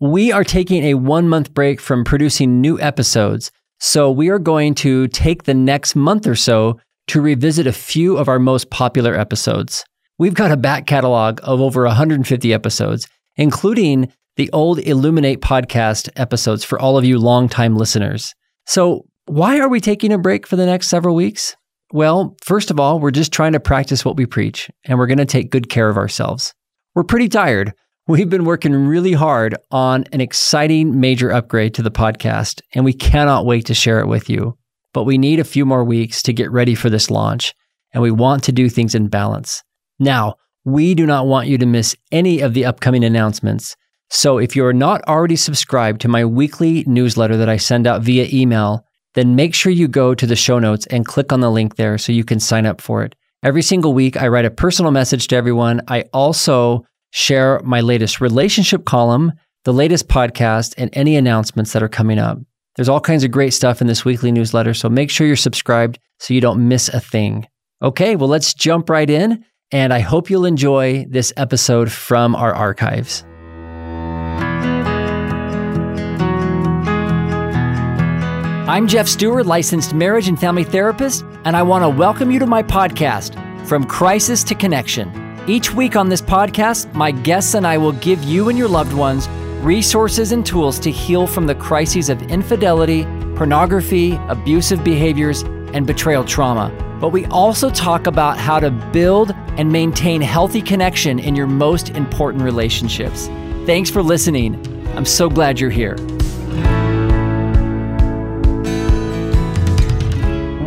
We are taking a one month break from producing new episodes. So we are going to take the next month or so to revisit a few of our most popular episodes. We've got a back catalog of over 150 episodes, including the old Illuminate podcast episodes for all of you longtime listeners. So, why are we taking a break for the next several weeks? Well, first of all, we're just trying to practice what we preach, and we're going to take good care of ourselves. We're pretty tired. We've been working really hard on an exciting major upgrade to the podcast, and we cannot wait to share it with you. But we need a few more weeks to get ready for this launch, and we want to do things in balance. Now, we do not want you to miss any of the upcoming announcements. So if you're not already subscribed to my weekly newsletter that I send out via email, then make sure you go to the show notes and click on the link there so you can sign up for it. Every single week, I write a personal message to everyone. I also share my latest relationship column, the latest podcast, and any announcements that are coming up. There's all kinds of great stuff in this weekly newsletter, so make sure you're subscribed so you don't miss a thing. Okay, well, let's jump right in, and I hope you'll enjoy this episode from our archives. I'm Geoff Steurer, licensed marriage and family therapist, and I want to welcome you to my podcast, From Crisis to Connection. Each week on this podcast, my guests and I will give you and your loved ones resources and tools to heal from the crises of infidelity, pornography, abusive behaviors, and betrayal trauma. But we also talk about how to build and maintain healthy connection in your most important relationships. Thanks for listening. I'm so glad you're here.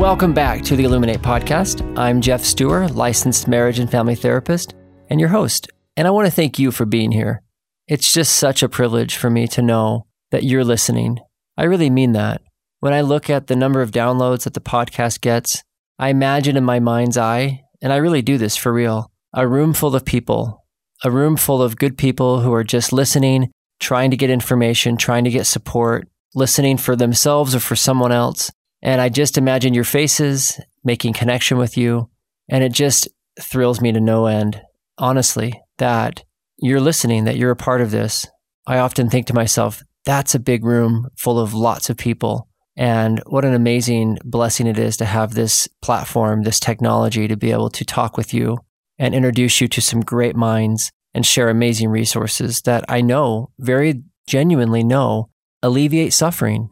Welcome back to the Illuminate podcast. I'm Geoff Steurer, licensed marriage and family therapist, and your host. And I want to thank you for being here. It's just such a privilege for me to know that you're listening. I really mean that. When I look at the number of downloads that the podcast gets, I imagine in my mind's eye, and I really do this for real, a room full of people, a room full of good people who are just listening, trying to get information, trying to get support, listening for themselves or for someone else and I just imagine your faces making connection with you. And it just thrills me to no end, honestly, that you're listening, that you're a part of this. I often think to myself, that's a big room full of lots of people. And what an amazing blessing it is to have this platform, this technology to be able to talk with you and introduce you to some great minds and share amazing resources that I know, very genuinely know, alleviate suffering.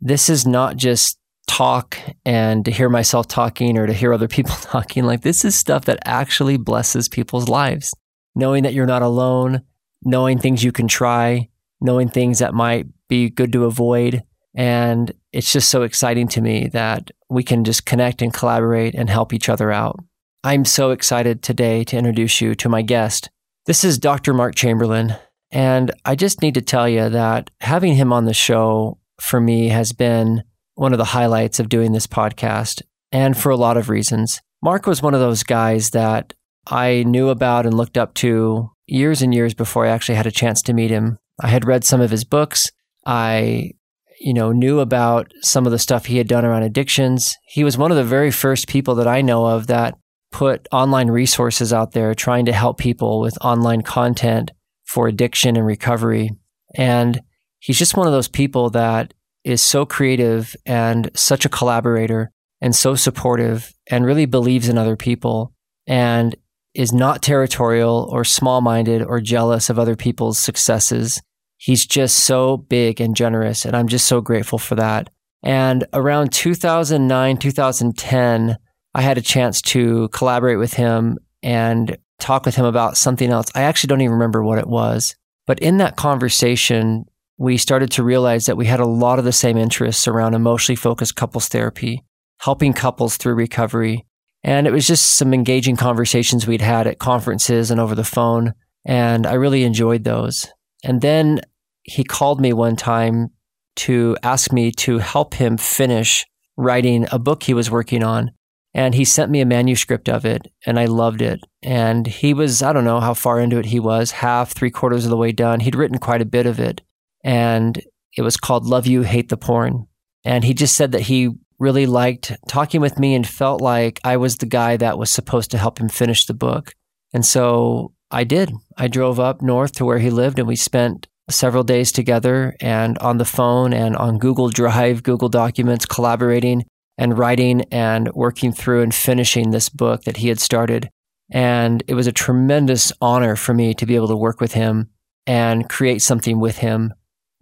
This is not just talk and to hear myself talking or to hear other people talking. Like this is stuff that actually blesses people's lives. Knowing that you're not alone, knowing things you can try, knowing things that might be good to avoid. And it's just so exciting to me that we can just connect and collaborate and help each other out. I'm so excited today to introduce you to my guest. This is Dr. Mark Chamberlain. And I just need to tell you that having him on the show for me has been one of the highlights of doing this podcast, and for a lot of reasons. Mark was one of those guys that I knew about and looked up to years and years before I actually had a chance to meet him. I had read some of his books. I, you know, knew about some of the stuff he had done around addictions. He was one of the very first people that I know of that put online resources out there trying to help people with online content for addiction and recovery. And he's just one of those people that is so creative and such a collaborator and so supportive and really believes in other people and is not territorial or small minded or jealous of other people's successes. He's just so big and generous. And I'm just so grateful for that. And around 2009, 2010, I had a chance to collaborate with him and talk with him about something else. I actually don't even remember what it was. But in that conversation, we started to realize that we had a lot of the same interests around emotionally focused couples therapy, helping couples through recovery. And it was just some engaging conversations we'd had at conferences and over the phone. And I really enjoyed those. And then he called me one time to ask me to help him finish writing a book he was working on. And he sent me a manuscript of it, and I loved it. And he was, I don't know how far into it he was, half, three quarters of the way done. He'd written quite a bit of it and it was called Love You, Hate the Porn. And he just said that he really liked talking with me and felt like I was the guy that was supposed to help him finish the book. And so I did. I drove up north to where he lived and we spent several days together and on the phone and on Google Drive, Google Documents, collaborating and writing and working through and finishing this book that he had started. And it was a tremendous honor for me to be able to work with him and create something with him.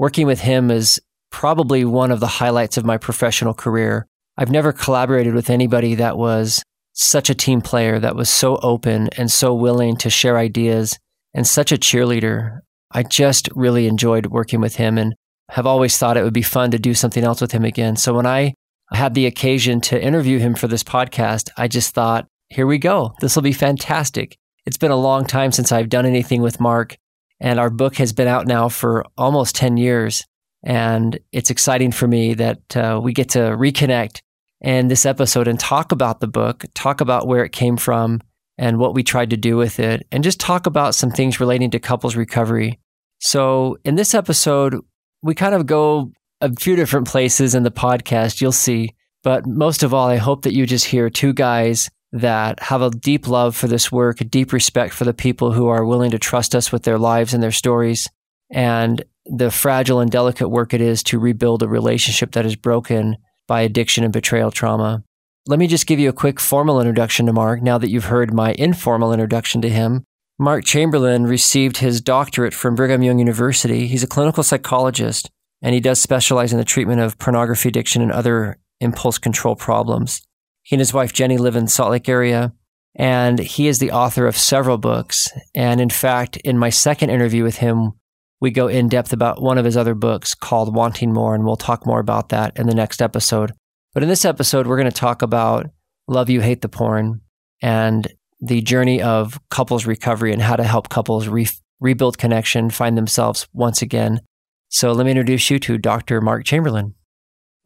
Working with him is probably one of the highlights of my professional career. I've never collaborated with anybody that was such a team player, that was so open and so willing to share ideas and such a cheerleader. I just really enjoyed working with him and have always thought it would be fun to do something else with him again. So when I had the occasion to interview him for this podcast, I just thought, here we go. This will be fantastic. It's been a long time since I've done anything with Mark, and our book has been out now for almost 10 years. And it's exciting for me that uh, we get to reconnect in this episode and talk about the book, talk about where it came from and what we tried to do with it, and just talk about some things relating to couples recovery. So, in this episode, we kind of go a few different places in the podcast, you'll see. But most of all, I hope that you just hear two guys that have a deep love for this work, a deep respect for the people who are willing to trust us with their lives and their stories, and the fragile and delicate work it is to rebuild a relationship that is broken by addiction and betrayal trauma. Let me just give you a quick formal introduction to Mark now that you've heard my informal introduction to him. Mark Chamberlain received his doctorate from Brigham Young University. He's a clinical psychologist and he does specialize in the treatment of pornography addiction and other impulse control problems. He and his wife Jenny live in Salt Lake area, and he is the author of several books. And in fact, in my second interview with him, we go in depth about one of his other books called Wanting More, and we'll talk more about that in the next episode. But in this episode, we're going to talk about Love You, Hate the Porn and the journey of couples recovery and how to help couples re- rebuild connection, find themselves once again. So let me introduce you to Dr. Mark Chamberlain.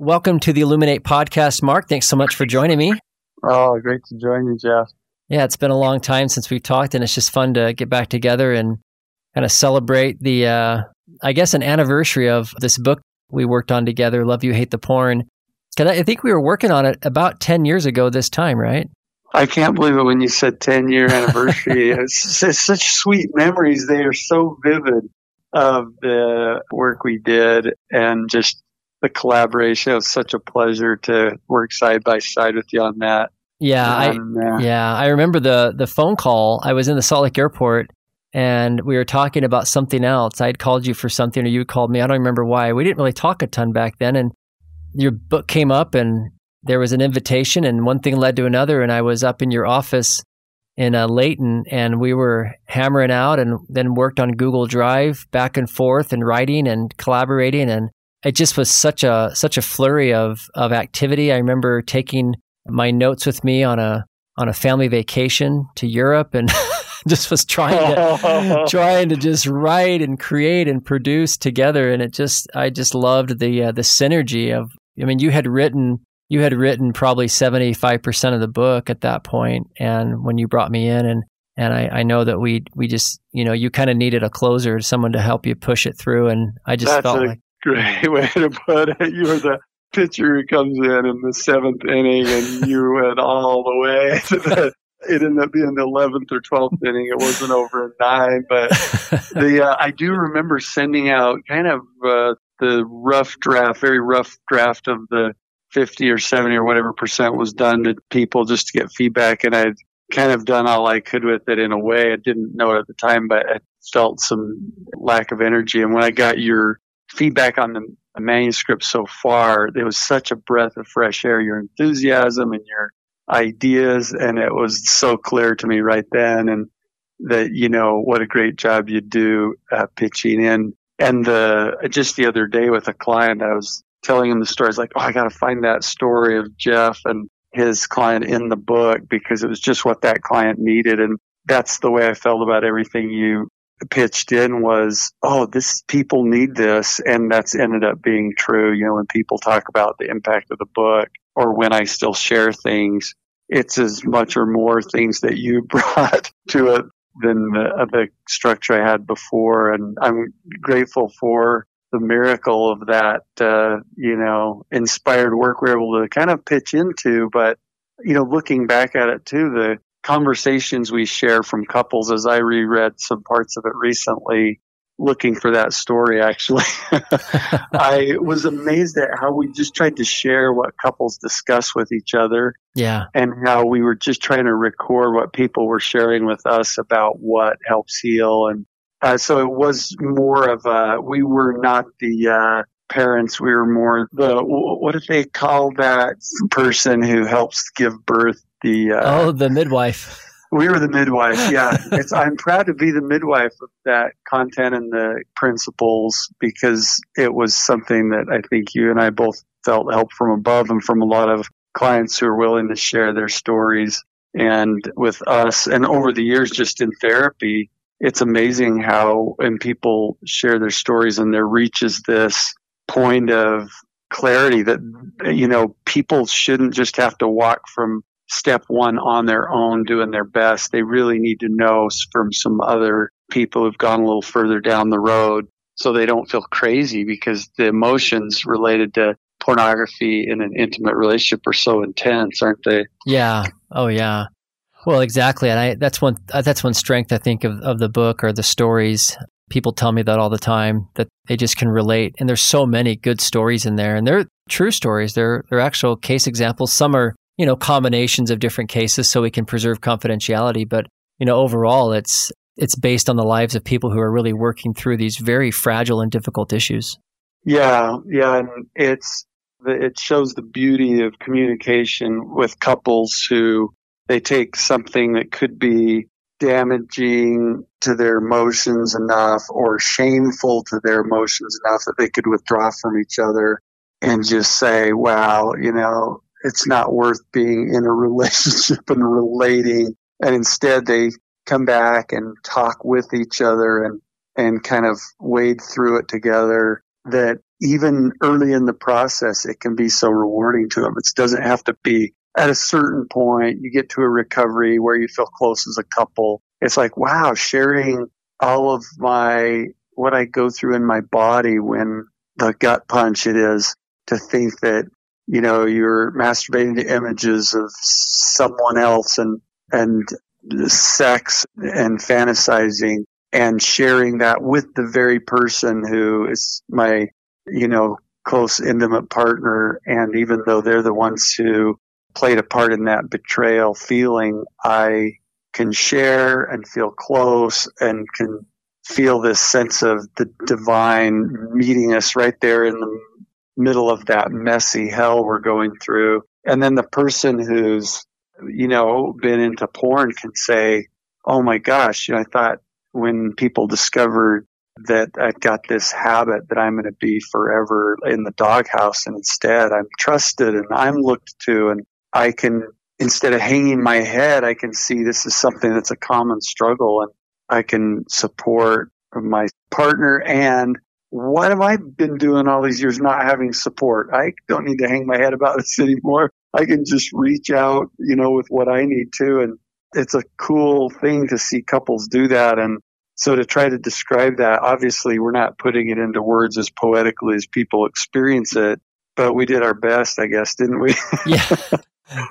Welcome to the Illuminate podcast, Mark. Thanks so much for joining me. Oh, great to join you, Geoff. Yeah, it's been a long time since we've talked, and it's just fun to get back together and kind of celebrate the, uh, I guess, an anniversary of this book we worked on together, Love You, Hate the Porn. Because I think we were working on it about 10 years ago this time, right? I can't believe it when you said 10 year anniversary. it's, it's such sweet memories. They are so vivid of the work we did and just the collaboration. It was such a pleasure to work side by side with you on that. Yeah, I, uh, yeah, I remember the the phone call. I was in the Salt Lake airport and we were talking about something else. I'd called you for something or you called me. I don't remember why. We didn't really talk a ton back then and your book came up and there was an invitation and one thing led to another and I was up in your office in uh, Layton, and we were hammering out, and then worked on Google Drive back and forth, and writing and collaborating, and it just was such a such a flurry of of activity. I remember taking my notes with me on a on a family vacation to Europe, and just was trying to trying to just write and create and produce together, and it just I just loved the uh, the synergy of. I mean, you had written you had written probably 75% of the book at that point and when you brought me in and and I, I know that we we just you know you kind of needed a closer someone to help you push it through and I just That's felt a like great way to put it you were the pitcher who comes in in the seventh inning and you went all the way to the it ended up being the 11th or 12th inning. It wasn't over in nine, but the uh, I do remember sending out kind of uh, the rough draft, very rough draft of the 50 or 70 or whatever percent was done to people just to get feedback. And I'd kind of done all I could with it in a way. I didn't know it at the time, but I felt some lack of energy. And when I got your feedback on the, manuscript so far, it was such a breath of fresh air, your enthusiasm and your ideas. And it was so clear to me right then. And that, you know, what a great job you do uh, pitching in. And the, just the other day with a client, I was telling him the story. I was like, oh, I got to find that story of Geoff and his client in the book because it was just what that client needed. And that's the way I felt about everything you pitched in was, oh, this people need this. And that's ended up being true. You know, when people talk about the impact of the book or when I still share things, it's as much or more things that you brought to it than the, the structure I had before. And I'm grateful for the miracle of that, uh, you know, inspired work we're able to kind of pitch into. But, you know, looking back at it too, the conversations we share from couples as I reread some parts of it recently, looking for that story actually. I was amazed at how we just tried to share what couples discuss with each other. Yeah. And how we were just trying to record what people were sharing with us about what helps heal. And uh, so it was more of a, we were not the, uh, parents we were more the what do they call that person who helps give birth the uh, oh the midwife we were the midwife. Yeah, it's, I'm proud to be the midwife of that content and the principles because it was something that I think you and I both felt help from above and from a lot of clients who are willing to share their stories. And with us, and over the years, just in therapy, it's amazing how when people share their stories and there reaches this point of clarity that you know people shouldn't just have to walk from step one on their own doing their best. They really need to know from some other people who've gone a little further down the road so they don't feel crazy because the emotions related to pornography in an intimate relationship are so intense, aren't they? Yeah. Oh, yeah. Well, exactly. And I, that's one, uh, that's one strength I think of, of the book or the stories. People tell me that all the time that they just can relate. And there's so many good stories in there and they're true stories. They're, they're actual case examples. Some are you know, combinations of different cases so we can preserve confidentiality. But, you know, overall, it's, it's based on the lives of people who are really working through these very fragile and difficult issues. Yeah. Yeah. And it's, it shows the beauty of communication with couples who they take something that could be damaging to their emotions enough or shameful to their emotions enough that they could withdraw from each other and just say, wow, you know, it's not worth being in a relationship and relating. And instead they come back and talk with each other and, and kind of wade through it together that even early in the process, it can be so rewarding to them. It doesn't have to be at a certain point. You get to a recovery where you feel close as a couple. It's like, wow, sharing all of my, what I go through in my body when the gut punch it is to think that you know, you're masturbating to images of someone else and, and sex and fantasizing and sharing that with the very person who is my, you know, close intimate partner. And even though they're the ones who played a part in that betrayal feeling, I can share and feel close and can feel this sense of the divine meeting us right there in the middle of that messy hell we're going through. And then the person who's, you know, been into porn can say, Oh my gosh, you know, I thought when people discovered that I've got this habit that I'm going to be forever in the doghouse and instead I'm trusted and I'm looked to and I can, instead of hanging my head, I can see this is something that's a common struggle and I can support my partner and what have I been doing all these years not having support? I don't need to hang my head about this anymore. I can just reach out, you know, with what I need to. And it's a cool thing to see couples do that. And so to try to describe that, obviously we're not putting it into words as poetically as people experience it, but we did our best, I guess, didn't we? yeah.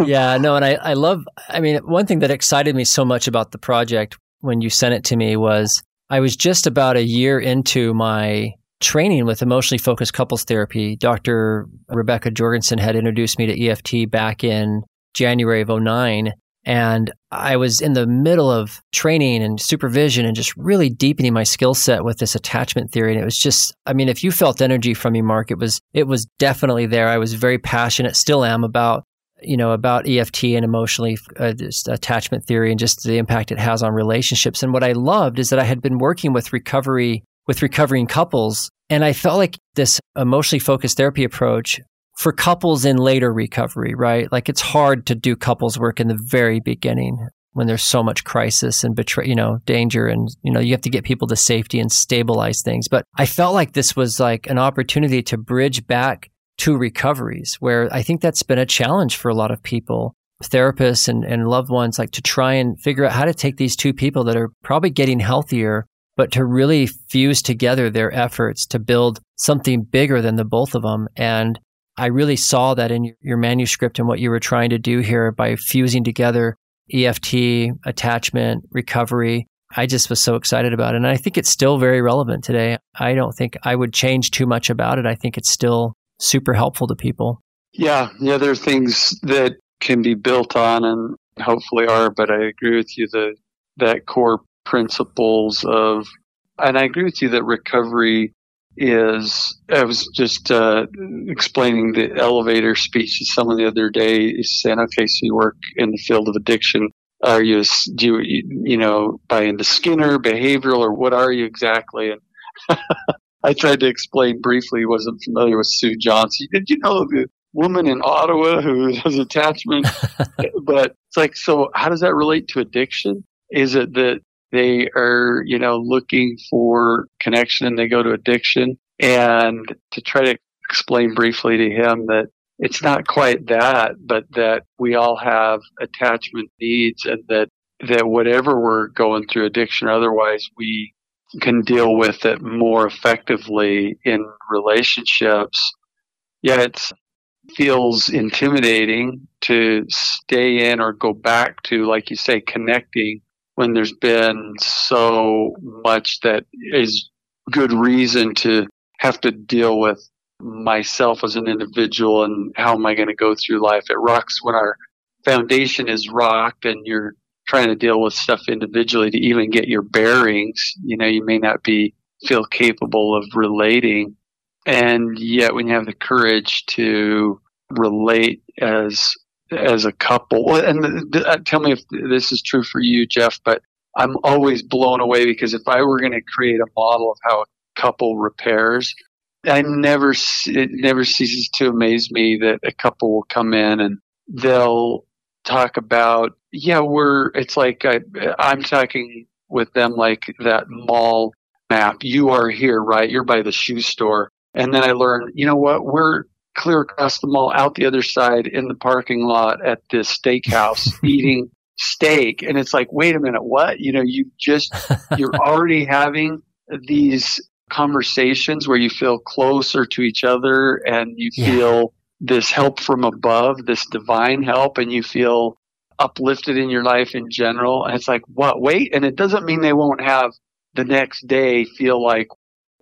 Yeah, no, and I, I love, I mean, one thing that excited me so much about the project when you sent it to me was I was just about a year into my training with emotionally focused couples therapy, Dr. Rebecca Jorgensen had introduced me to EFT back in January of 09. And I was in the middle of training and supervision and just really deepening my skill set with this attachment theory. And it was just, I mean, if you felt energy from me, Mark, it was, it was definitely there. I was very passionate, still am about, you know, about EFT and emotionally uh, attachment theory and just the impact it has on relationships. And what I loved is that I had been working with recovery with recovering couples. And I felt like this emotionally focused therapy approach for couples in later recovery, right? Like it's hard to do couples work in the very beginning when there's so much crisis and betray, you know, danger and, you know, you have to get people to safety and stabilize things. But I felt like this was like an opportunity to bridge back to recoveries where I think that's been a challenge for a lot of people, therapists and, and loved ones, like to try and figure out how to take these two people that are probably getting healthier but to really fuse together their efforts to build something bigger than the both of them. And I really saw that in your manuscript and what you were trying to do here by fusing together EFT, attachment, recovery. I just was so excited about it. And I think it's still very relevant today. I don't think I would change too much about it. I think it's still super helpful to people. Yeah. Yeah. There are things that can be built on and hopefully are, but I agree with you that that core principles of, and I agree with you that recovery is, I was just uh, explaining the elevator speech to someone the other day, saying, okay, so you work in the field of addiction. Are you, do you, you know, buy into Skinner, behavioral, or what are you exactly? And I tried to explain briefly, wasn't familiar with Sue Johnson. Did you know the woman in Ottawa who has attachment? but it's like, so how does that relate to addiction? Is it that they are, you know, looking for connection and they go to addiction? And to try to explain briefly to him that it's not quite that, but that we all have attachment needs and that, that whatever we're going through addiction or otherwise, we can deal with it more effectively in relationships. Yeah, it feels intimidating to stay in or go back to, like you say, connecting when there's been so much that is good reason to have to deal with myself as an individual and how am I going to go through life. It rocks when our foundation is rocked and you're trying to deal with stuff individually to even get your bearings. You know, you may not be feel capable of relating. And yet when you have the courage to relate as as a couple, and th- uh, tell me if this is true for you, Geoff, but I'm always blown away because if I were going to create a model of how a couple repairs, I never, it never ceases to amaze me that a couple will come in and they'll talk about, yeah, we're, it's like I, I'm talking with them like that mall map. You are here, right? You're by the shoe store. And then I learn, you know what? We're clear across the mall out the other side in the parking lot at this steakhouse eating steak. And it's like, wait a minute, what? You know, you just, you're already having these conversations where you feel closer to each other and you yeah. feel this help from above, this divine help, and you feel uplifted in your life in general. And it's like, what? Wait. And it doesn't mean they won't have the next day feel like,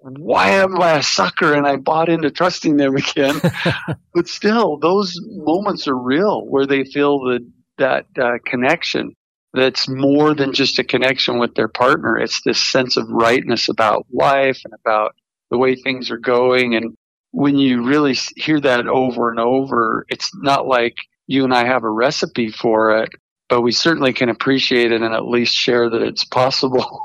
why am I a sucker and I bought into trusting them again? but still, those moments are real where they feel the, that uh, connection that's more than just a connection with their partner. It's this sense of rightness about life and about the way things are going. And when you really hear that over and over, it's not like you and I have a recipe for it, but we certainly can appreciate it and at least share that it's possible.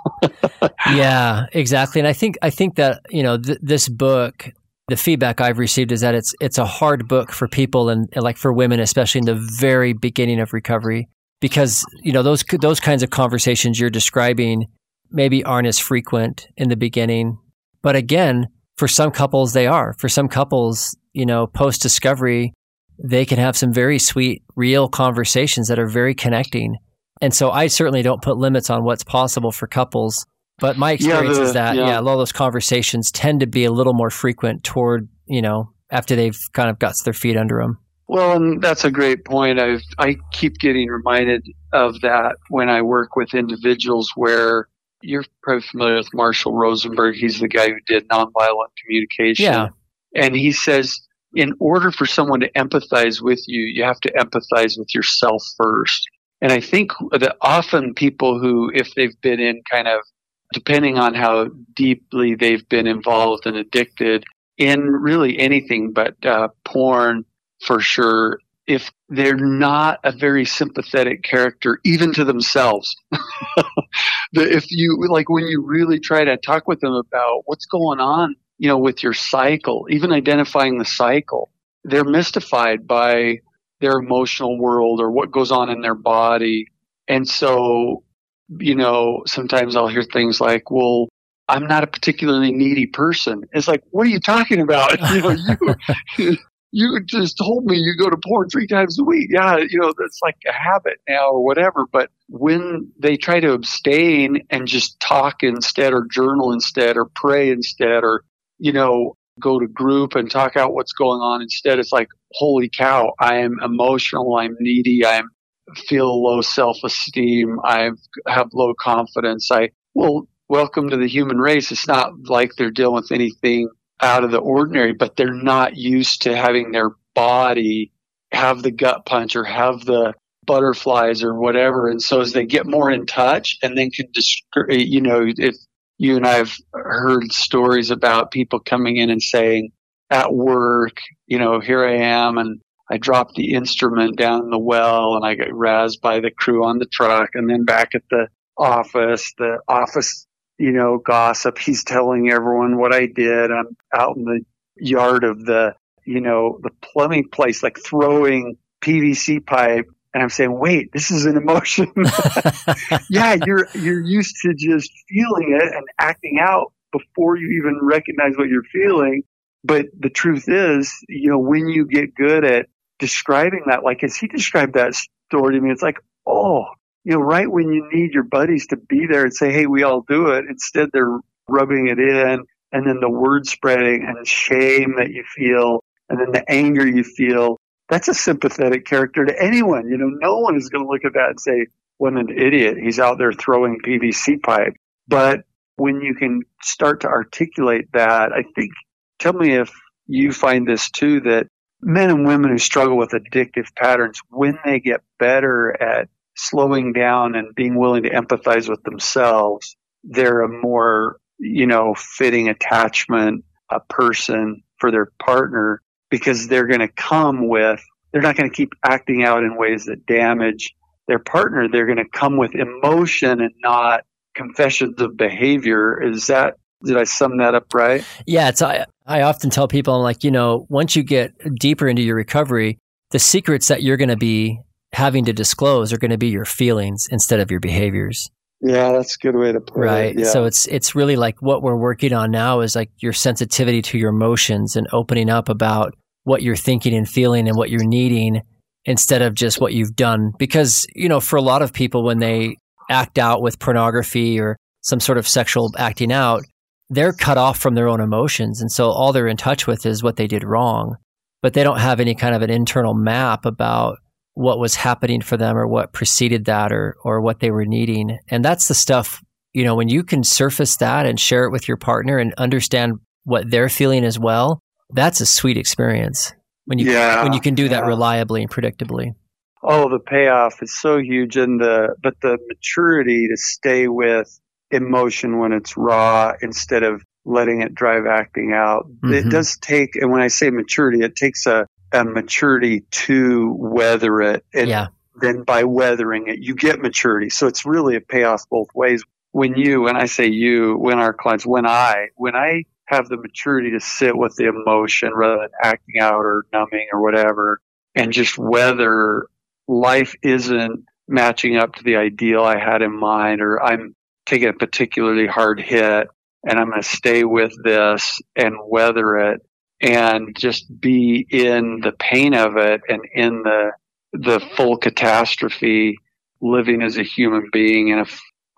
yeah, exactly. And I think I think that you know th- this book, the feedback I've received is that it's it's a hard book for people and, and like for women, especially in the very beginning of recovery, because you know those those kinds of conversations you're describing maybe aren't as frequent in the beginning, but again for some couples, they are. For some couples, you know, post discovery, they can have some very sweet, real conversations that are very connecting. And so I certainly don't put limits on what's possible for couples. But my experience yeah, the, is that, yeah. yeah, a lot of those conversations tend to be a little more frequent toward, you know, after they've kind of got their feet under them. Well, and that's a great point. I I keep getting reminded of that when I work with individuals where you're probably familiar with Marshall Rosenberg. He's the guy who did nonviolent communication. Yeah. And he says, in order for someone to empathize with you, you have to empathize with yourself first. And I think that often people who, if they've been in kind of, depending on how deeply they've been involved and addicted in really anything but uh, porn, for sure, if they're not a very sympathetic character, even to themselves. if you, like, when you really try to talk with them about what's going on, you know, with your cycle, even identifying the cycle, they're mystified by their emotional world or what goes on in their body. And so, you know, sometimes I'll hear things like, well, I'm not a particularly needy person. It's like, what are you talking about? You know, you, you just told me you go to porn three times a week. Yeah, you know, that's like a habit now or whatever. But when they try to abstain and just talk instead or journal instead or pray instead or, you know, go to group and talk out what's going on instead, it's like, holy cow, I am emotional. I'm needy. I'm feel low self esteem. I have low confidence. I, well, welcome to the human race. It's not like they're dealing with anything out of the ordinary, but they're not used to having their body have the gut punch or have the butterflies or whatever. And so as they get more in touch and then can, you know, if you and I have heard stories about people coming in and saying at work, you know, here I am and I dropped the instrument down in the well and I got razzed by the crew on the truck. And then back at the office, the office, you know, gossip, he's telling everyone what I did. I'm out in the yard of the, you know, the plumbing place, like throwing PVC pipe. And I'm saying, wait, this is an emotion. yeah, you're, you're used to just feeling it and acting out before you even recognize what you're feeling. But the truth is, you know, when you get good at describing that, like as he described that story to me, it's like, oh, you know, right when you need your buddies to be there and say, hey, we all do it, instead they're rubbing it in and then the word spreading and shame that you feel and then the anger you feel. That's a sympathetic character to anyone. You know, no one is going to look at that and say, what an idiot. He's out there throwing PVC pipe. But when you can start to articulate that, I think, tell me if you find this too, that men and women who struggle with addictive patterns, when they get better at slowing down and being willing to empathize with themselves, they're a more, you know, fitting attachment, a person for their partner because they're going to come with, they're not going to keep acting out in ways that damage their partner. They're going to come with emotion and not confessions of behavior. Is that did I sum that up right? Yeah, it's I, I often tell people I'm like, you know, once you get deeper into your recovery, the secrets that you're going to be having to disclose are going to be your feelings instead of your behaviors. Yeah, that's a good way to put right. it. Right. Yeah. So it's it's really like what we're working on now is like your sensitivity to your emotions and opening up about what you're thinking and feeling and what you're needing instead of just what you've done because you know for a lot of people when they act out with pornography or some sort of sexual acting out they're cut off from their own emotions. And so all they're in touch with is what they did wrong, but they don't have any kind of an internal map about what was happening for them or what preceded that or, or what they were needing. And that's the stuff, you know, when you can surface that and share it with your partner and understand what they're feeling as well, that's a sweet experience when you, yeah, when you can do that reliably and predictably. Oh, the payoff is so huge. And the, but the maturity to stay with emotion when it's raw instead of letting it drive acting out. Mm-hmm. It does take, and when I say maturity, it takes a, a maturity to weather it. And yeah. then by weathering it, you get maturity. So it's really a payoff both ways. When you, when I say you, when our clients, when I, when I have the maturity to sit with the emotion rather than acting out or numbing or whatever and just weather life isn't matching up to the ideal I had in mind or I'm taking a particularly hard hit and I'm going to stay with this and weather it and just be in the pain of it and in the the full catastrophe. Living as a human being in a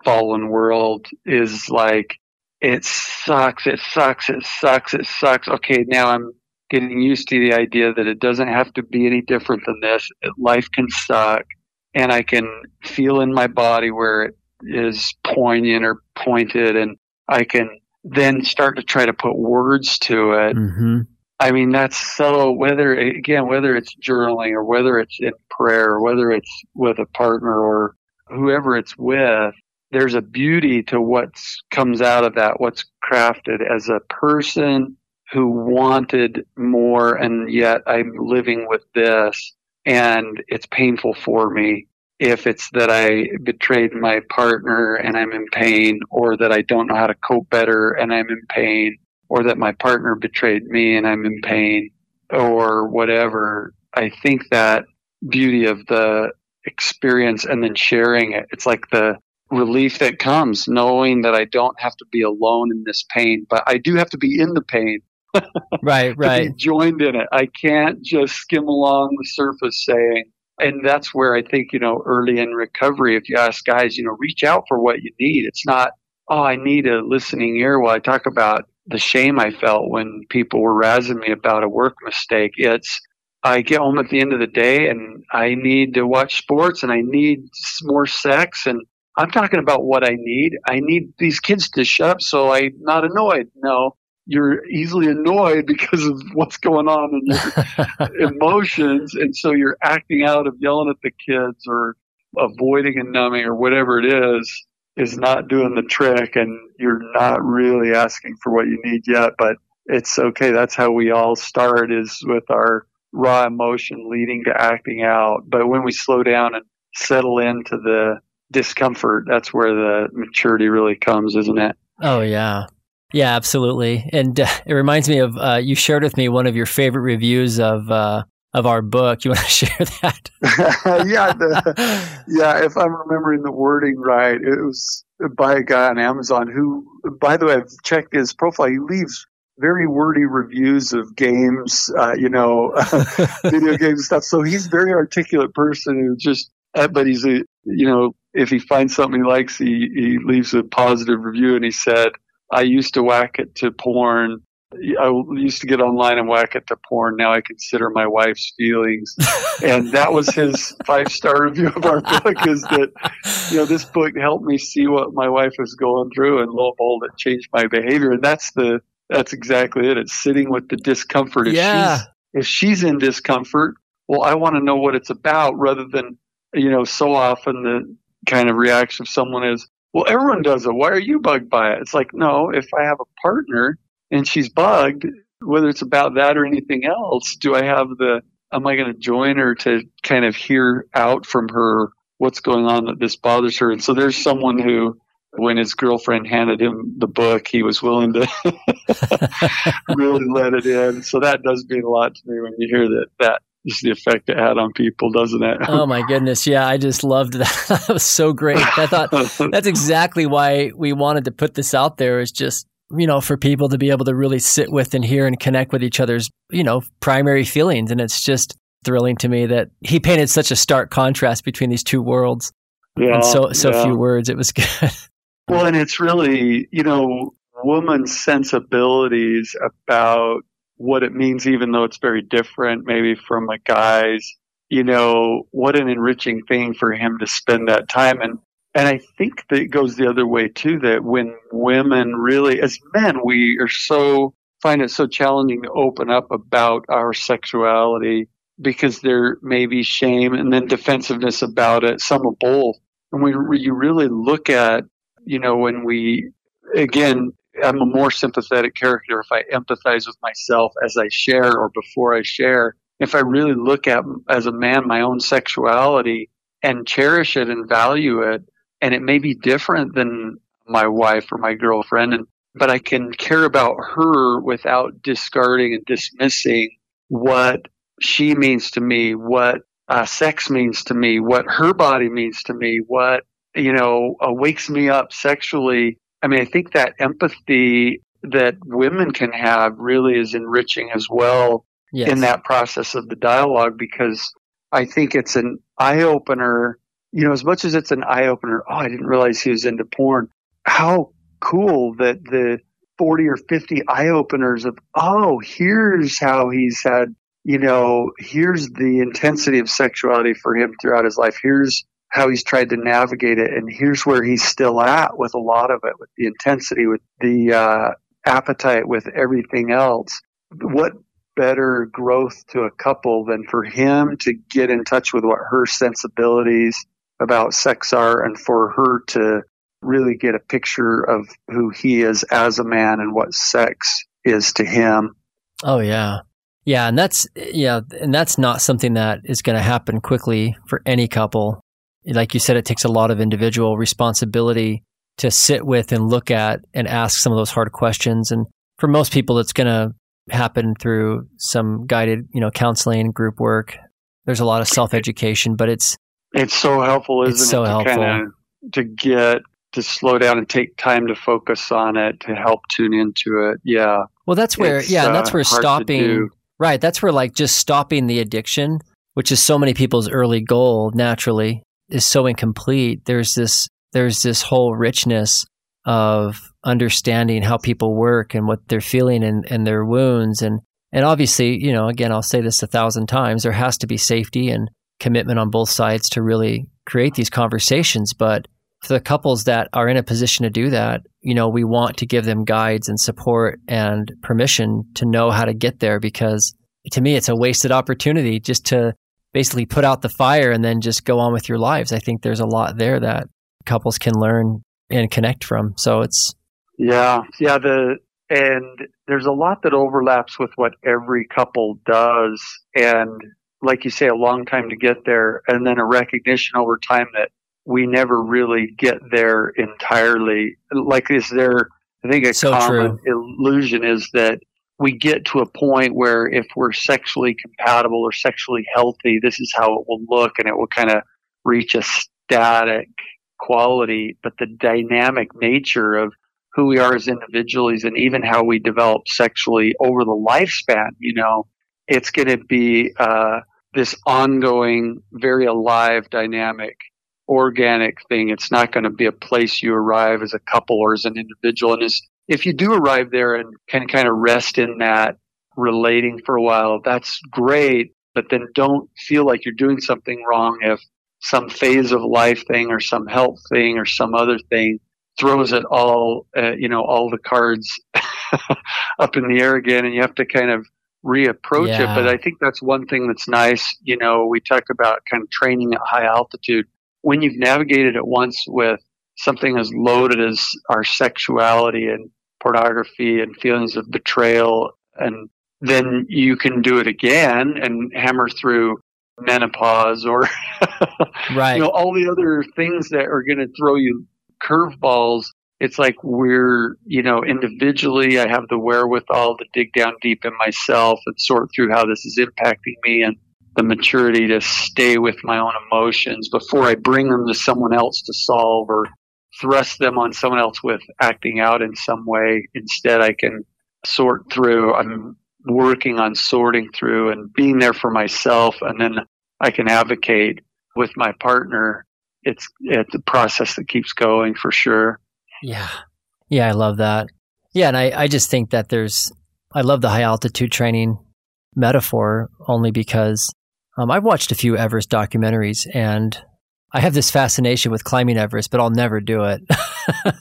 fallen world is like it sucks it sucks it sucks it sucks. Okay now i'm getting used to the idea that it doesn't have to be any different than this. Life can suck and i can feel in my body where it is poignant or pointed and I can then start to try to put words to it. Mm-hmm. I mean, that's so whether, again, whether it's journaling or whether it's in prayer or whether it's with a partner or whoever it's with, there's a beauty to what comes out of that, what's crafted as a person who wanted more and yet I'm living with this and it's painful for me if it's that I betrayed my partner and I'm in pain, or that I don't know how to cope better and I'm in pain, or that my partner betrayed me and I'm in pain, or whatever. I think that beauty of the experience and then sharing it, it's like the relief that comes knowing that I don't have to be alone in this pain, but I do have to be in the pain. right, right. joined in it. I can't just skim along the surface saying, and that's where I think, you know, early in recovery, if you ask guys, you know, reach out for what you need. It's not, oh, I need a listening ear while I talk about the shame I felt when people were razzing me about a work mistake. It's, I get home at the end of the day and I need to watch sports and I need more sex and I'm talking about what I need. I need these kids to shut up so I'm not annoyed. No, you're easily annoyed because of what's going on in your emotions. And so you're acting out of yelling at the kids or avoiding and numbing or whatever it is, is not doing the trick. And you're not really asking for what you need yet. But it's okay. That's how we all start is with our raw emotion leading to acting out. But when we slow down and settle into the discomfort, that's where the maturity really comes, isn't it? Oh, yeah. Yeah, absolutely. And uh, it reminds me of uh, you shared with me one of your favorite reviews of uh, of our book. You want to share that? yeah, the, yeah. If I'm remembering the wording right, it was by a guy on Amazon who, by the way, I've checked his profile. He leaves very wordy reviews of games, uh, you know, video games stuff. So he's a very articulate person who just, uh, but he's a, you know, if he finds something he likes, he, he leaves a positive review. And he said, I used to whack it to porn. I used to get online and whack it to porn. Now I consider my wife's feelings. and that was his five star review of our book is that, you know, this book helped me see what my wife was going through and lo and behold, it changed my behavior. And that's the, that's exactly it. It's sitting with the discomfort. If yeah. She's, if she's in discomfort, well, I want to know what it's about rather than, you know, so often the kind of reaction of someone is, well, everyone does it. Why are you bugged by it? It's like, no, if I have a partner and she's bugged, whether it's about that or anything else, do I have the, am I going to join her to kind of hear out from her what's going on that this bothers her? And so there's someone who, when his girlfriend handed him the book, he was willing to really let it in. So that does mean a lot to me when you hear that that is the effect it had on people, doesn't it? oh my goodness. Yeah, I just loved that. that was so great. I thought that's exactly why we wanted to put this out there is just, you know, for people to be able to really sit with and hear and connect with each other's, you know, primary feelings. And it's just thrilling to me that he painted such a stark contrast between these two worlds. Yeah, in so so yeah. few words. It was good. Well, and it's really, you know, woman's sensibilities about what it means, even though it's very different, maybe from a guy's, you know, what an enriching thing for him to spend that time. And, and I think that it goes the other way too, that when women really, as men, we are so, find it so challenging to open up about our sexuality because there may be shame and then defensiveness about it, some of both. And when you really look at you know, when we, again, I'm a more sympathetic character if I empathize with myself as I share or before I share. If I really look at, as a man, my own sexuality and cherish it and value it, and it may be different than my wife or my girlfriend, and, but I can care about her without discarding and dismissing what she means to me, what uh, sex means to me, what her body means to me, what you know, wakes me up sexually. I mean, I think that empathy that women can have really is enriching as well yes. in that process of the dialogue because I think it's an eye opener. You know, as much as it's an eye opener, oh, I didn't realize he was into porn. How cool that the 40 or 50 eye openers of, oh, here's how he's had, you know, here's the intensity of sexuality for him throughout his life. Here's how he's tried to navigate it. And here's where he's still at with a lot of it, with the intensity, with the uh, appetite, with everything else. What better growth to a couple than for him to get in touch with what her sensibilities about sex are and for her to really get a picture of who he is as a man and what sex is to him. Oh, yeah. Yeah, and that's yeah, and that's not something that is going to happen quickly for any couple like you said, it takes a lot of individual responsibility to sit with and look at and ask some of those hard questions. And for most people, it's going to happen through some guided, you know, counseling, group work. There's a lot of self education, but it's it's so helpful, isn't it's so it? To helpful kinda, to get to slow down and take time to focus on it to help tune into it. Yeah. Well, that's where It's, yeah, and that's uh, where stopping right. That's where like just stopping the addiction, which is so many people's early goal naturally, is so incomplete. There's this there's this whole richness of understanding how people work and what they're feeling and, and their wounds and And obviously, you know, again, I'll say this a thousand times there has to be safety and commitment on both sides to really create these conversations. But for the couples that are in a position to do that, you know, we want to give them guides and support and permission to know how to get there because to me, it's a wasted opportunity just to basically put out the fire and then just go on with your lives. I think there's a lot there that couples can learn and connect from. So it's yeah, yeah. The and there's a lot that overlaps with what every couple does, and like you say, a long time to get there, and then a recognition over time that we never really get there entirely. Like is there? I think a so common true. illusion is that we get to a point where if we're sexually compatible or sexually healthy, this is how it will look, and it will kind of reach a static quality. But the dynamic nature of who we are as individuals and even how we develop sexually over the lifespan, you know, it's going to be uh, this ongoing, very alive, dynamic, organic thing. It's not going to be a place you arrive as a couple or as an individual. And as, if you do arrive there and can kind of rest in that relating for a while, that's great. But then don't feel like you're doing something wrong if some phase of life thing or some health thing or some other thing throws it all, uh, you know, all the cards up in the air again, and you have to kind of reapproach Yeah. it. But I think that's one thing that's nice. You know, we talk about kind of training at high altitude. When you've navigated it once with something as loaded as our sexuality and pornography and feelings of betrayal, and then you can do it again and hammer through menopause or right. you know all the other things that are going to throw you curveballs it's like we're you know individually i have the wherewithal to dig down deep in myself and sort through how this is impacting me and the maturity to stay with my own emotions before i bring them to someone else to solve or thrust them on someone else with acting out in some way instead i can sort through i'm working on sorting through and being there for myself and then I can advocate with my partner. It's it's a process that keeps going for sure. Yeah. Yeah, I love that. Yeah, and I, I just think that there's I love the high altitude training metaphor only because um, I've watched a few Everest documentaries and I have this fascination with climbing Everest, but I'll never do it.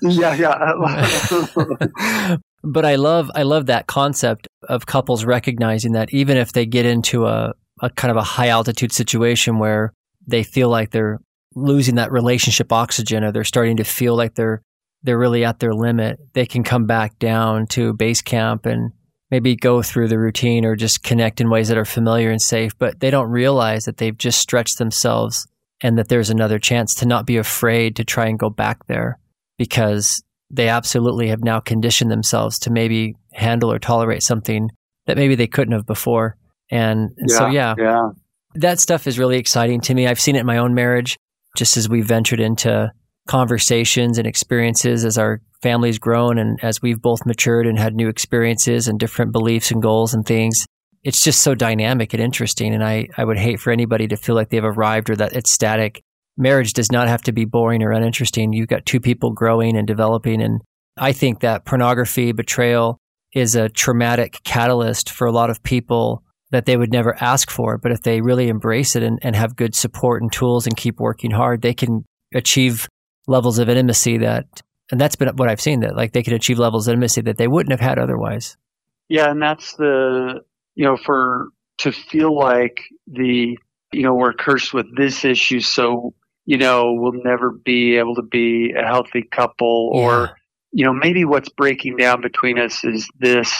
yeah, yeah. but I love I love that concept of couples recognizing that even if they get into a, a kind of a high altitude situation where they feel like they're losing that relationship oxygen or they're starting to feel like they're they're really at their limit, they can come back down to base camp and maybe go through the routine or just connect in ways that are familiar and safe, but they don't realize that they've just stretched themselves and that there's another chance to not be afraid to try and go back there because they absolutely have now conditioned themselves to maybe handle or tolerate something that maybe they couldn't have before. And, and so, yeah, yeah. that stuff is really exciting to me. I've seen it in my own marriage, just as we've ventured into conversations and experiences as our family's grown and as we've both matured and had new experiences and different beliefs and goals and things. It's just so dynamic and interesting. And I, I would hate for anybody to feel like they've arrived or that it's static. Marriage does not have to be boring or uninteresting. You've got two people growing and developing. And I think that pornography, betrayal is a traumatic catalyst for a lot of people that they would never ask for. But if they really embrace it and, and have good support and tools and keep working hard, they can achieve levels of intimacy that, and that's been what I've seen that like they can achieve levels of intimacy that they wouldn't have had otherwise. Yeah, and that's the you know for to feel like the you know we're cursed with this issue, so you know we'll never be able to be a healthy couple, or you know maybe what's breaking down between us is this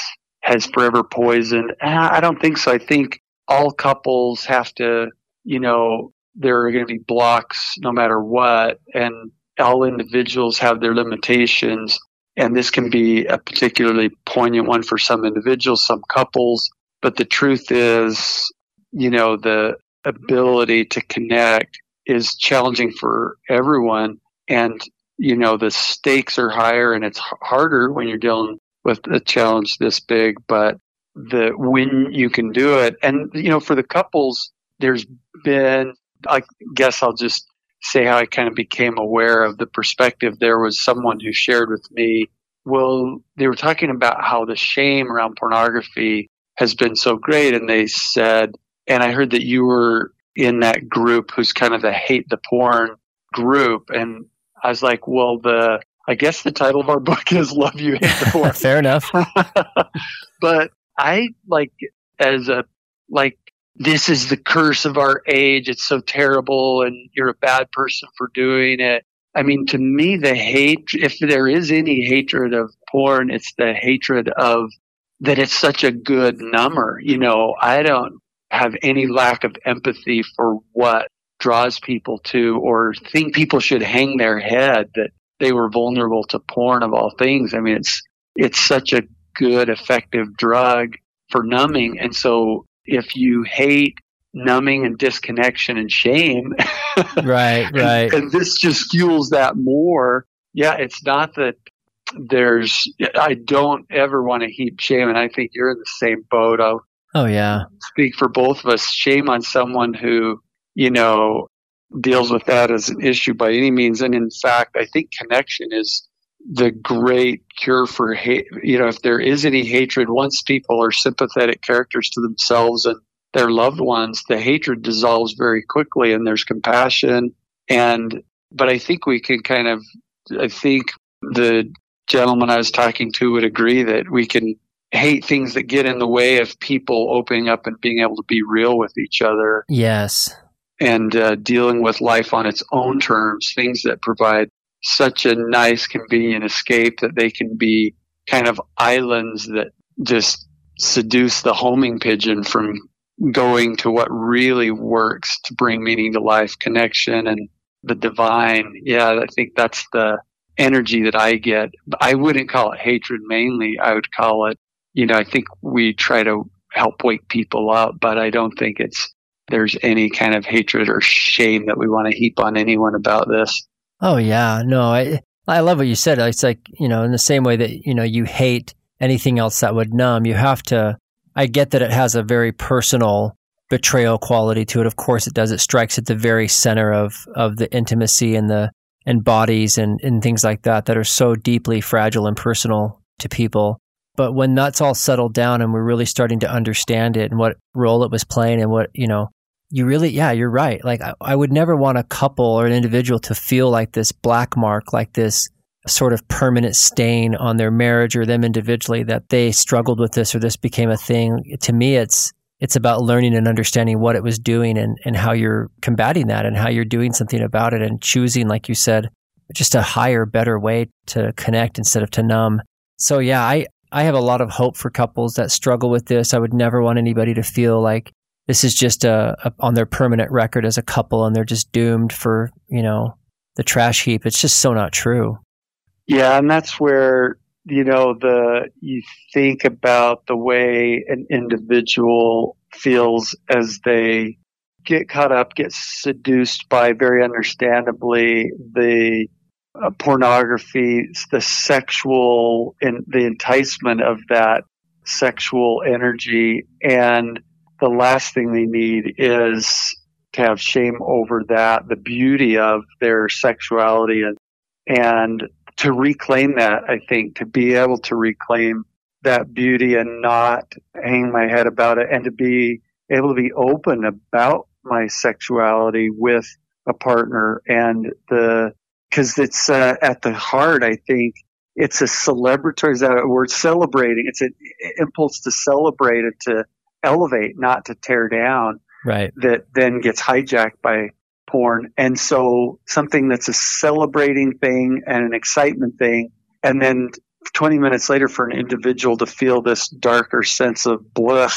has forever poisoned. I don't think so. I think all couples have to you know there are going to be blocks no matter what, and all individuals have their limitations and this can be a particularly poignant one for some individuals, some couples. But the truth is, you know, the ability to connect is challenging for everyone. And, you know, the stakes are higher and it's harder when you're dealing with a challenge this big. But the when you can do it, and, you know, for the couples, there's been, I guess I'll just say how I kind of became aware of the perspective. There was someone who shared with me, well, they were talking about how the shame around pornography has been so great. And they said, and I heard that you were in that group who's kind of the hate the porn group. And I was like, well, the, I guess the title of our book is Love You Hate the Porn. Fair enough. but I like as a, like, this is the curse of our age. It's so terrible and you're a bad person for doing it. I mean, to me, the hate, if there is any hatred of porn, it's the hatred of that it's such a good number. You know, I don't have any lack of empathy for what draws people to or think people should hang their head that they were vulnerable to porn of all things. I mean, it's, it's such a good, effective drug for numbing. And so if you hate numbing and disconnection and shame, right, right. and, and this just fuels that more. Yeah, it's not that there's, I don't ever want to heap shame. And I think you're in the same boat. I'll oh, yeah. Speak for both of us. Shame on someone who, you know, deals with that as an issue by any means. And in fact, I think connection is the great cure for hate. You know, if there is any hatred, once people are sympathetic characters to themselves and their loved ones, the hatred dissolves very quickly and there's compassion. And, but I think we can kind of, I think the gentleman I was talking to would agree that we can hate things that get in the way of people opening up and being able to be real with each other. Yes. And uh, dealing with life on its own terms, things that provide such a nice, convenient escape that they can be kind of islands that just seduce the homing pigeon from going to what really works to bring meaning to life, connection and the divine. Yeah, I think that's the energy that I get. I wouldn't call it hatred mainly. I would call it, you know, I think we try to help wake people up, but I don't think it's, there's any kind of hatred or shame that we want to heap on anyone about this. Oh yeah, no, I I love what you said. It's like you know, in the same way that you know you hate anything else that would numb, you have to. I get that it has a very personal betrayal quality to it. Of course, it does. It strikes at the very center of of the intimacy and the and bodies and and things like that that are so deeply fragile and personal to people. But when that's all settled down and we're really starting to understand it and what role it was playing and what you know you really, yeah, you're right. Like, I, I, would never want a couple or an individual to feel like this black mark, like this sort of permanent stain on their marriage or them individually that they struggled with this or this became a thing. To me, it's, it's about learning and understanding what it was doing and, and how you're combating that and how you're doing something about it and choosing, like you said, just a higher, better way to connect instead of to numb. So yeah, I, I have a lot of hope for couples that struggle with this. I would never want anybody to feel like this is just a, a, on their permanent record as a couple and they're just doomed for you know the trash heap it's just so not true yeah and that's where you know the you think about the way an individual feels as they get caught up get seduced by very understandably the uh, pornography the sexual and the enticement of that sexual energy and the last thing they need is to have shame over that, the beauty of their sexuality and, and to reclaim that, I think, to be able to reclaim that beauty and not hang my head about it and to be able to be open about my sexuality with a partner and the, cause it's uh, at the heart, I think, it's a celebratory, is that a word? Celebrating. It's an impulse to celebrate it, to elevate, not to tear down. Right. That then gets hijacked by porn. And so something that's a celebrating thing and an excitement thing, and then 20 minutes later for an individual to feel this darker sense of blah.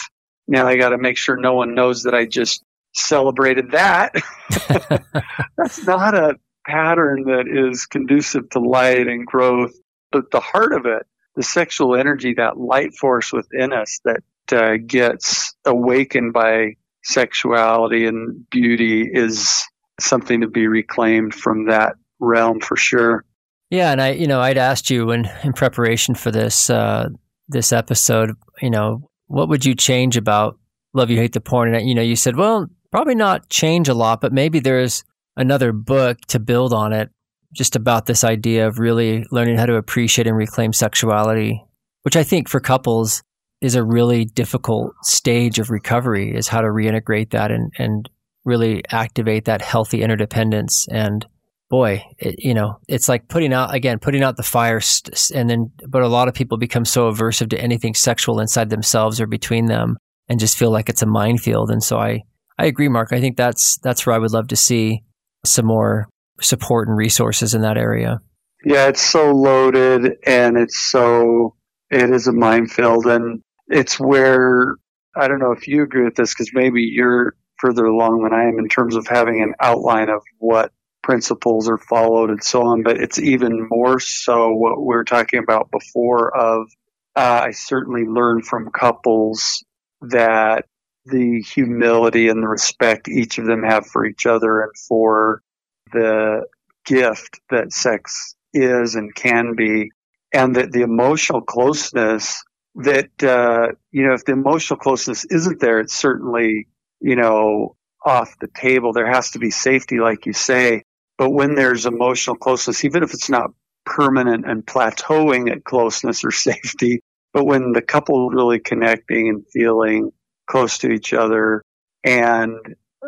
Now I got to make sure no one knows that I just celebrated that. that's not a pattern that is conducive to light and growth. But the heart of it, the sexual energy, that light force within us that uh, gets awakened by sexuality and beauty is something to be reclaimed from that realm for sure. Yeah, and I, you know, I'd asked you in, in preparation for this uh, this episode, you know, what would you change about Love You Hate the Porn? And you know, you said, well, probably not change a lot, but maybe there's another book to build on it, just about this idea of really learning how to appreciate and reclaim sexuality, which I think for couples is a really difficult stage of recovery is how to reintegrate that and, and really activate that healthy interdependence. And boy, it, you know, it's like putting out, again, putting out the fire. St- and then, but a lot of people become so aversive to anything sexual inside themselves or between them and just feel like it's a minefield. And so I, I agree, Mark. I think that's, that's where I would love to see some more support and resources in that area. Yeah, it's so loaded and it's so, it is a minefield. And it's where I don't know if you agree with this because maybe you're further along than I am in terms of having an outline of what principles are followed and so on. But it's even more so what we are talking about before. Of uh, I certainly learned from couples that the humility and the respect each of them have for each other and for the gift that sex is and can be, and that the emotional closeness that uh, you know if the emotional closeness isn't there, it's certainly you know off the table. There has to be safety, like you say. But when there's emotional closeness, even if it's not permanent and plateauing at closeness or safety, but when the couple really connecting and feeling close to each other, and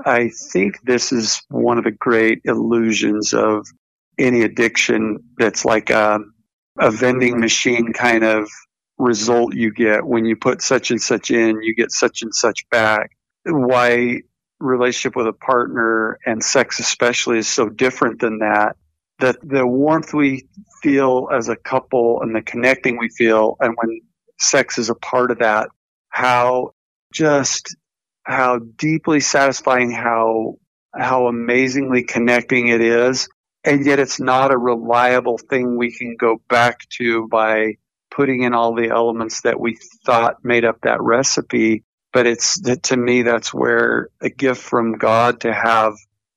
I think this is one of the great illusions of any addiction that's like a, a vending machine kind of result you get when you put such and such in, you get such and such back. Why relationship with a partner and sex especially is so different than that. That the warmth we feel as a couple and the connecting we feel, and when sex is a part of that, how just how deeply satisfying, how how amazingly connecting it is, and yet it's not a reliable thing we can go back to by putting in all the elements that we thought made up that recipe. But it's to me, that's where a gift from God to have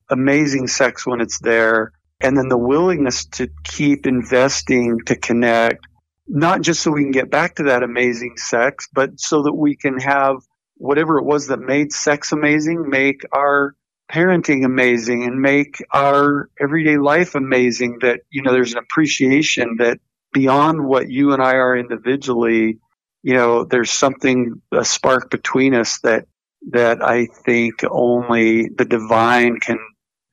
amazing sex when it's there. And then the willingness to keep investing to connect, not just so we can get back to that amazing sex, but so that we can have whatever it was that made sex amazing, make our parenting amazing and make our everyday life amazing that you know there's an appreciation that beyond what you and I are individually, you know, there's something, a spark between us that, that I think only the divine can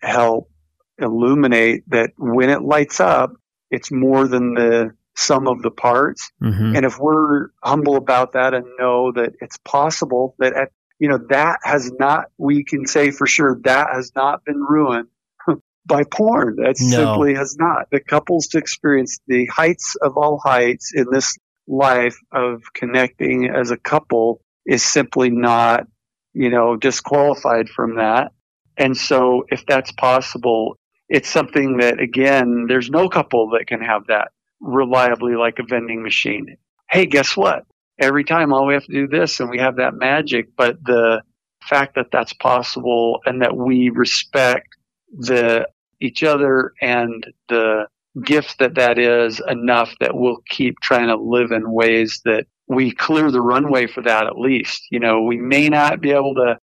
help illuminate that when it lights up, it's more than the sum of the parts. Mm-hmm. And if we're humble about that and know that it's possible that at, you know, that has not, we can say for sure that has not been ruined by porn. That no. simply has not. The couples to experience the heights of all heights in this life of connecting as a couple is simply not, you know, disqualified from that. And so if that's possible, it's something that again, there's no couple that can have that reliably like a vending machine. Hey, guess what? Every time all we have to do this and we have that magic, but the fact that that's possible and that we respect the each other and the gift that that is enough that we'll keep trying to live in ways that we clear the runway for that at least. You know, we may not be able to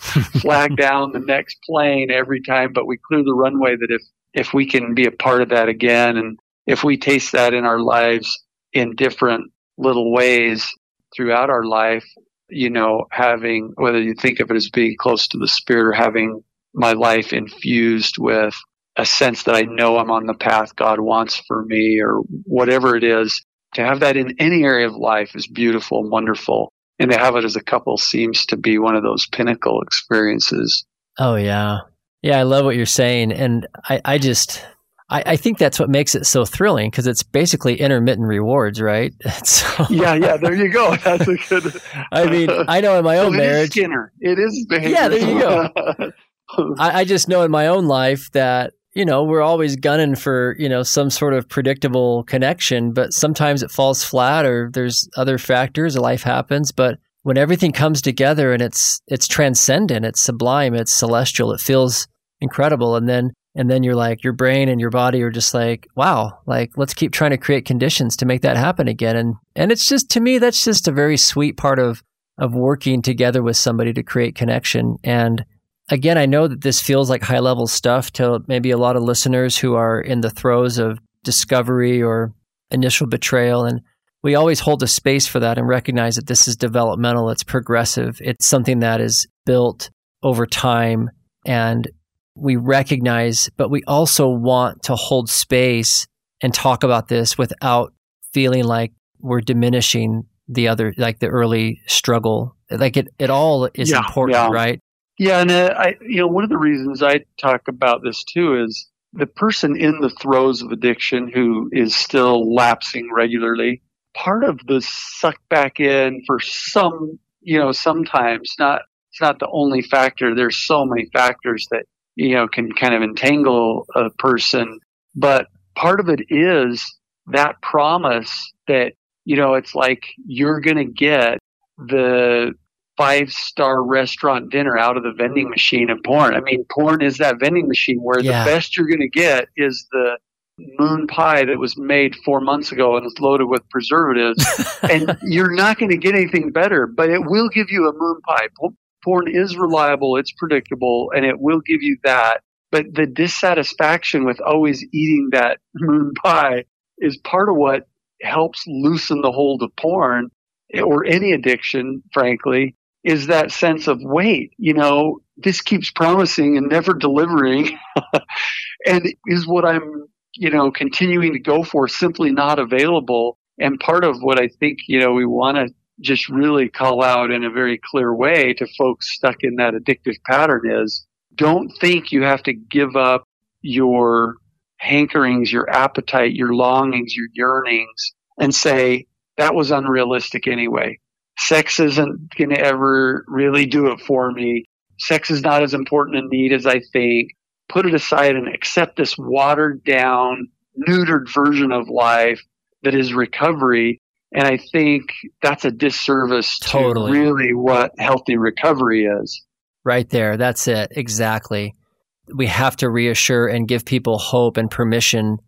flag down the next plane every time, but we clear the runway that if, if we can be a part of that again and if we taste that in our lives in different little ways throughout our life, you know, having, whether you think of it as being close to the spirit or having my life infused with a sense that I know I'm on the path God wants for me or whatever it is. To have that in any area of life is beautiful and wonderful. And to have it as a couple seems to be one of those pinnacle experiences. Oh, yeah. Yeah, I love what you're saying. And I, I just, I, I think that's what makes it so thrilling because it's basically intermittent rewards, right? So, yeah, yeah, there you go. That's a good. I mean, I know in my own marriage. Skinner. It is behavior. Yeah, there you go. I, I just know in my own life that you know, we're always gunning for, you know, some sort of predictable connection, but sometimes it falls flat or there's other factors, life happens. But when everything comes together and it's it's transcendent, it's sublime, it's celestial, it feels incredible. And then and then you're like your brain and your body are just like, wow, like let's keep trying to create conditions to make that happen again. And and it's just to me, that's just a very sweet part of of working together with somebody to create connection. And again, I know that this feels like high level stuff to maybe a lot of listeners who are in the throes of discovery or initial betrayal. And we always hold a space for that and recognize that this is developmental, it's progressive, it's something that is built over time. And we recognize, but we also want to hold space and talk about this without feeling like we're diminishing the other, like the early struggle. Like it, it all is Yeah, important, yeah. right? Yeah, and uh, I, you know, one of the reasons I talk about this too is the person in the throes of addiction who is still lapsing regularly. Part of the suck back in for some, you know, sometimes not. It's not the only factor. There's so many factors that you know can kind of entangle a person, but part of it is that promise that you know it's like you're going to get the five star restaurant dinner out of the vending mm. machine of porn. I mean, porn is that vending machine where Yeah. the best you're going to get is the moon pie that was made four months ago and is loaded with preservatives. and you're not going to get anything better, but it will give you a moon pie. Porn is reliable, it's predictable, and it will give you that. But the dissatisfaction with always eating that moon pie is part of what helps loosen the hold of porn or any addiction, frankly, is that sense of wait, you know, this keeps promising and never delivering. and is what I'm, you know, continuing to go for simply not available. And part of what I think, you know, we want to just really call out in a very clear way to folks stuck in that addictive pattern is don't think you have to give up your hankerings, your appetite, your longings, your yearnings and say, that was unrealistic anyway. Sex isn't going to ever really do it for me. Sex is not as important a need as I think. Put it aside and accept this watered down, neutered version of life that is recovery. And I think that's a disservice Totally. to really what healthy recovery is. Right there. That's it. Exactly. We have to reassure and give people hope and permission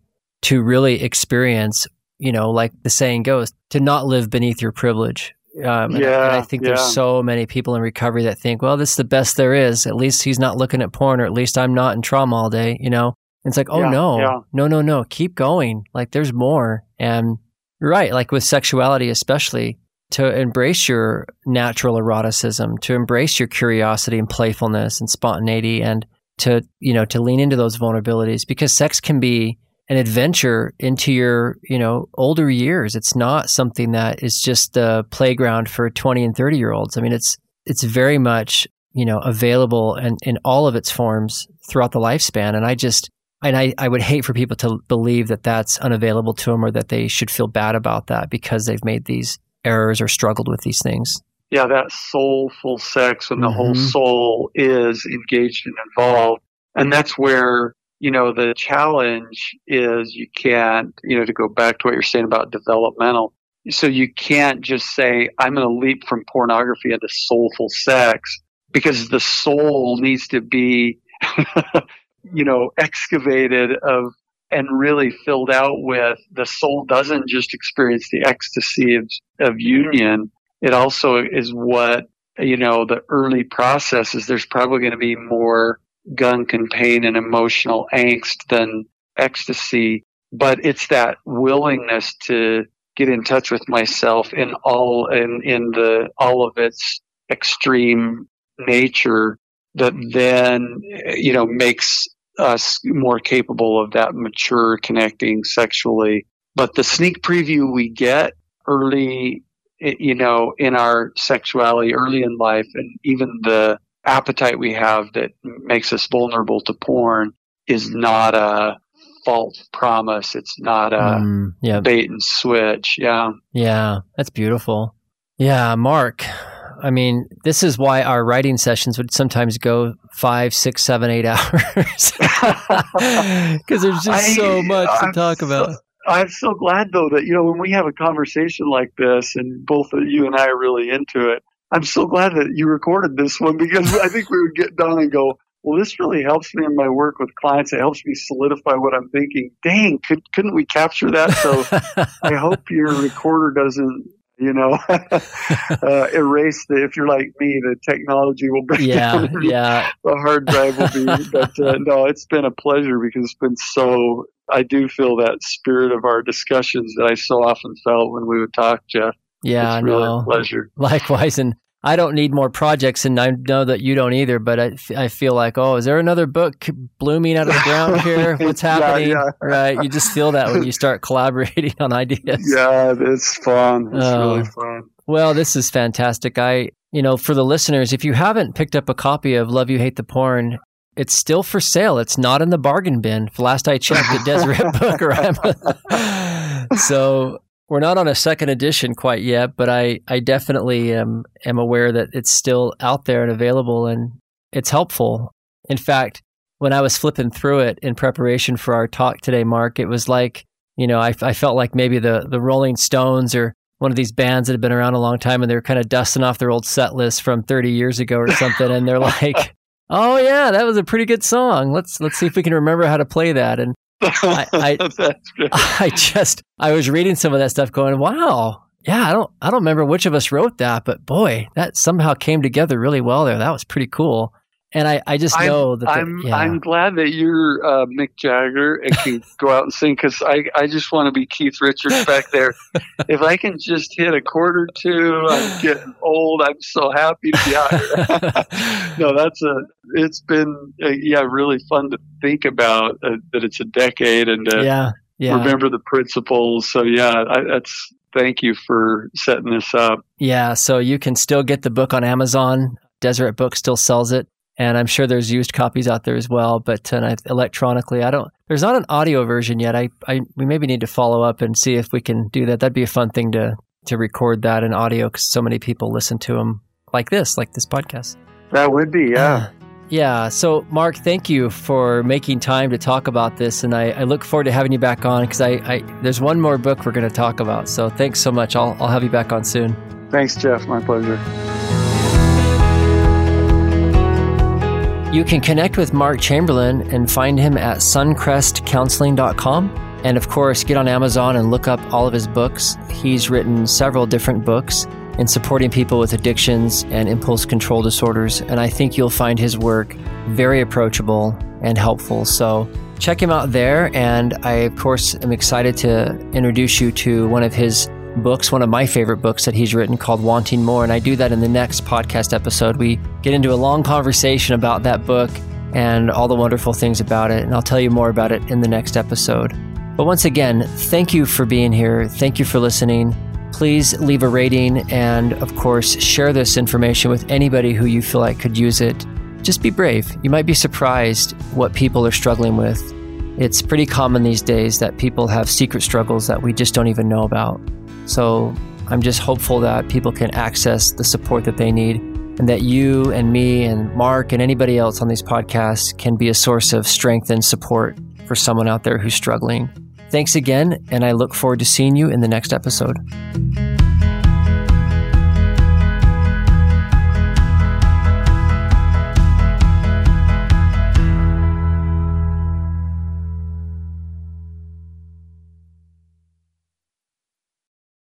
to really experience, you know, like the saying goes, to not live beneath your privilege. Um, and- and I Yeah, think yeah. there's so many people in recovery that think, well, this is the best there is. At least he's not looking at porn, or at least I'm not in trauma all day, you know? It's like, oh Yeah, no, yeah. no, no, no, keep going. Like there's more. And right, like with sexuality, especially to embrace your natural eroticism, to embrace your curiosity and playfulness and spontaneity and to, you know, to lean into those vulnerabilities because sex can be an adventure into your, you know, older years. It's not something that is just the playground for 20 and 30 year olds. I mean, it's, it's very much, you know, available and in all of its forms throughout the lifespan. And I just, and I, I would hate for people to believe that that's unavailable to them or that they should feel bad about that because they've made these errors or struggled with these things. yeah, that soulful sex and the whole Mhm. soul is engaged and involved. And that's where, you know, the challenge is you can't, you know, to go back to what you're saying about developmental. So you can't just say, I'm going to leap from pornography into soulful sex because the soul needs to be, you know, excavated of and really filled out with the soul doesn't just experience the ecstasy of, of union it also is what you know the early processes there's probably going to be more gunk and pain and emotional angst than ecstasy but it's that willingness to get in touch with myself in all in in the all of its extreme nature that then you know makes us more capable of that mature connecting sexually. But the sneak preview we get early you know in our sexuality early in life and even the appetite we have that makes us vulnerable to porn is not a false promise it's not a Mm, yeah. bait and switch yeah Yeah. That's beautiful. Yeah. Mark, I mean, this is why our writing sessions would sometimes go five, six, seven, eight hours because there's just I- so much to I'm talk so- about. I'm so glad though that you know when we have a conversation like this and both of you and I are really into it. I'm so glad that you recorded this one because I think we would get done and go, well, this really helps me in my work with clients. It helps me solidify what I'm thinking. Dang, could, couldn't we capture that? So I hope your recorder doesn't, you know, uh, erase the. If you're like me, the technology will break yeah. down. Yeah. The hard drive will be. But uh, no, it's been a pleasure because it's been so I do feel that spirit of our discussions that I so often felt when we would talk, Geoff. Yeah, it's really no. pleasure. Likewise, and I don't need more projects, and I know that you don't either. But I, I feel like, oh, is there another book blooming out of the ground here? What's happening? yeah. Right, you just feel that when you start collaborating on ideas. Yeah, it's fun. It's Oh. really fun. Well, this is fantastic. I, you know, for the listeners, if you haven't picked up a copy of Love You Hate the Porn, it's still for sale. It's not in the bargain bin. Last I checked at Deseret Book or Amazon. so we're not on a second edition quite yet, but I, I definitely am, am aware that it's still out there and available and it's helpful. In fact, when I was flipping through it in preparation for our talk today, Mark, it was like, you know, I, I felt like maybe the, the Rolling Stones or one of these bands that have been around a long time and they're kind of dusting off their old set list from 30 years ago or something. and they're like, oh yeah, that was a pretty good song. Let's, let's see if we can remember how to play that. And I- I-. I just, I was reading some of that stuff going, wow. Yeah, I don't, I don't remember which of us wrote that, but boy, that somehow came together really well there. That was pretty cool. And I, I just I'm- know that, the- I'm yeah. I'm glad that you're uh, Mick Jagger and can go out and sing because I, I just want to be Keith Richards back there. if I can just hit a chord or two, I'm getting old. I'm so happy to be out here. no, that's a. It's been uh, yeah really fun to think about uh, that it's a decade and to yeah, yeah. remember the principles. So yeah, I, that's thank you for setting this up. Yeah, so you can still get the book on Amazon. Deseret Book still sells it, and I'm sure there's used copies out there as well. But uh, electronically, I don't. There's not an audio version yet. I, I, we maybe need to follow up and see if we can do that. That'd be a fun thing to to record that in audio because so many people listen to them like this, like this podcast. That would be Yeah. Yeah. So, Mark, thank you for making time to talk about this, and I, I look forward to having you back on because I, I there's one more book we're going to talk about. So, thanks so much. I'll I'll have you back on soon. Thanks, Geoff. My pleasure. You can connect with Mark Chamberlain and find him at suncrestcounseling.com. And of course, get on Amazon and look up all of his books. He's written several different books in supporting people with addictions and impulse control disorders. And I think you'll find his work very approachable and helpful. So check him out there. And I, of course, am excited to introduce you to one of his books, one of my favorite books that he's written called Wanting More. And I do that in the next podcast episode. We get into a long conversation about that book and all the wonderful things about it. And I'll tell you more about it in the next episode. But once again, thank you for being here. Thank you for listening. Please leave a rating and, of course, share this information with anybody who you feel like could use it. Just be brave. You might be surprised what people are struggling with. It's pretty common these days that people have secret struggles that we just don't even know about. So I'm just hopeful that people can access the support that they need and that you and me and Mark and anybody else on these podcasts can be a source of strength and support for someone out there who's struggling. Thanks again, and I look forward to seeing you in the next episode.